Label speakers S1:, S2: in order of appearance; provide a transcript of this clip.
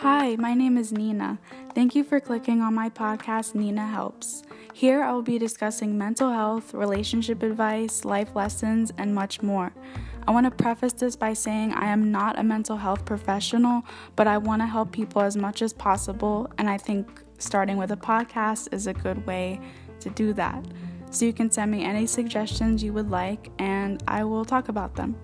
S1: Hi, my name is Nina. Thank you for clicking on my podcast, Nina Helps. Here I will be discussing mental health, relationship advice, life lessons, and much more. I want to preface this by saying I am not a mental health professional, but I want to help people as much as possible, and I think starting with a podcast is a good way to do that. So you can send me any suggestions you would like, and I will talk about them.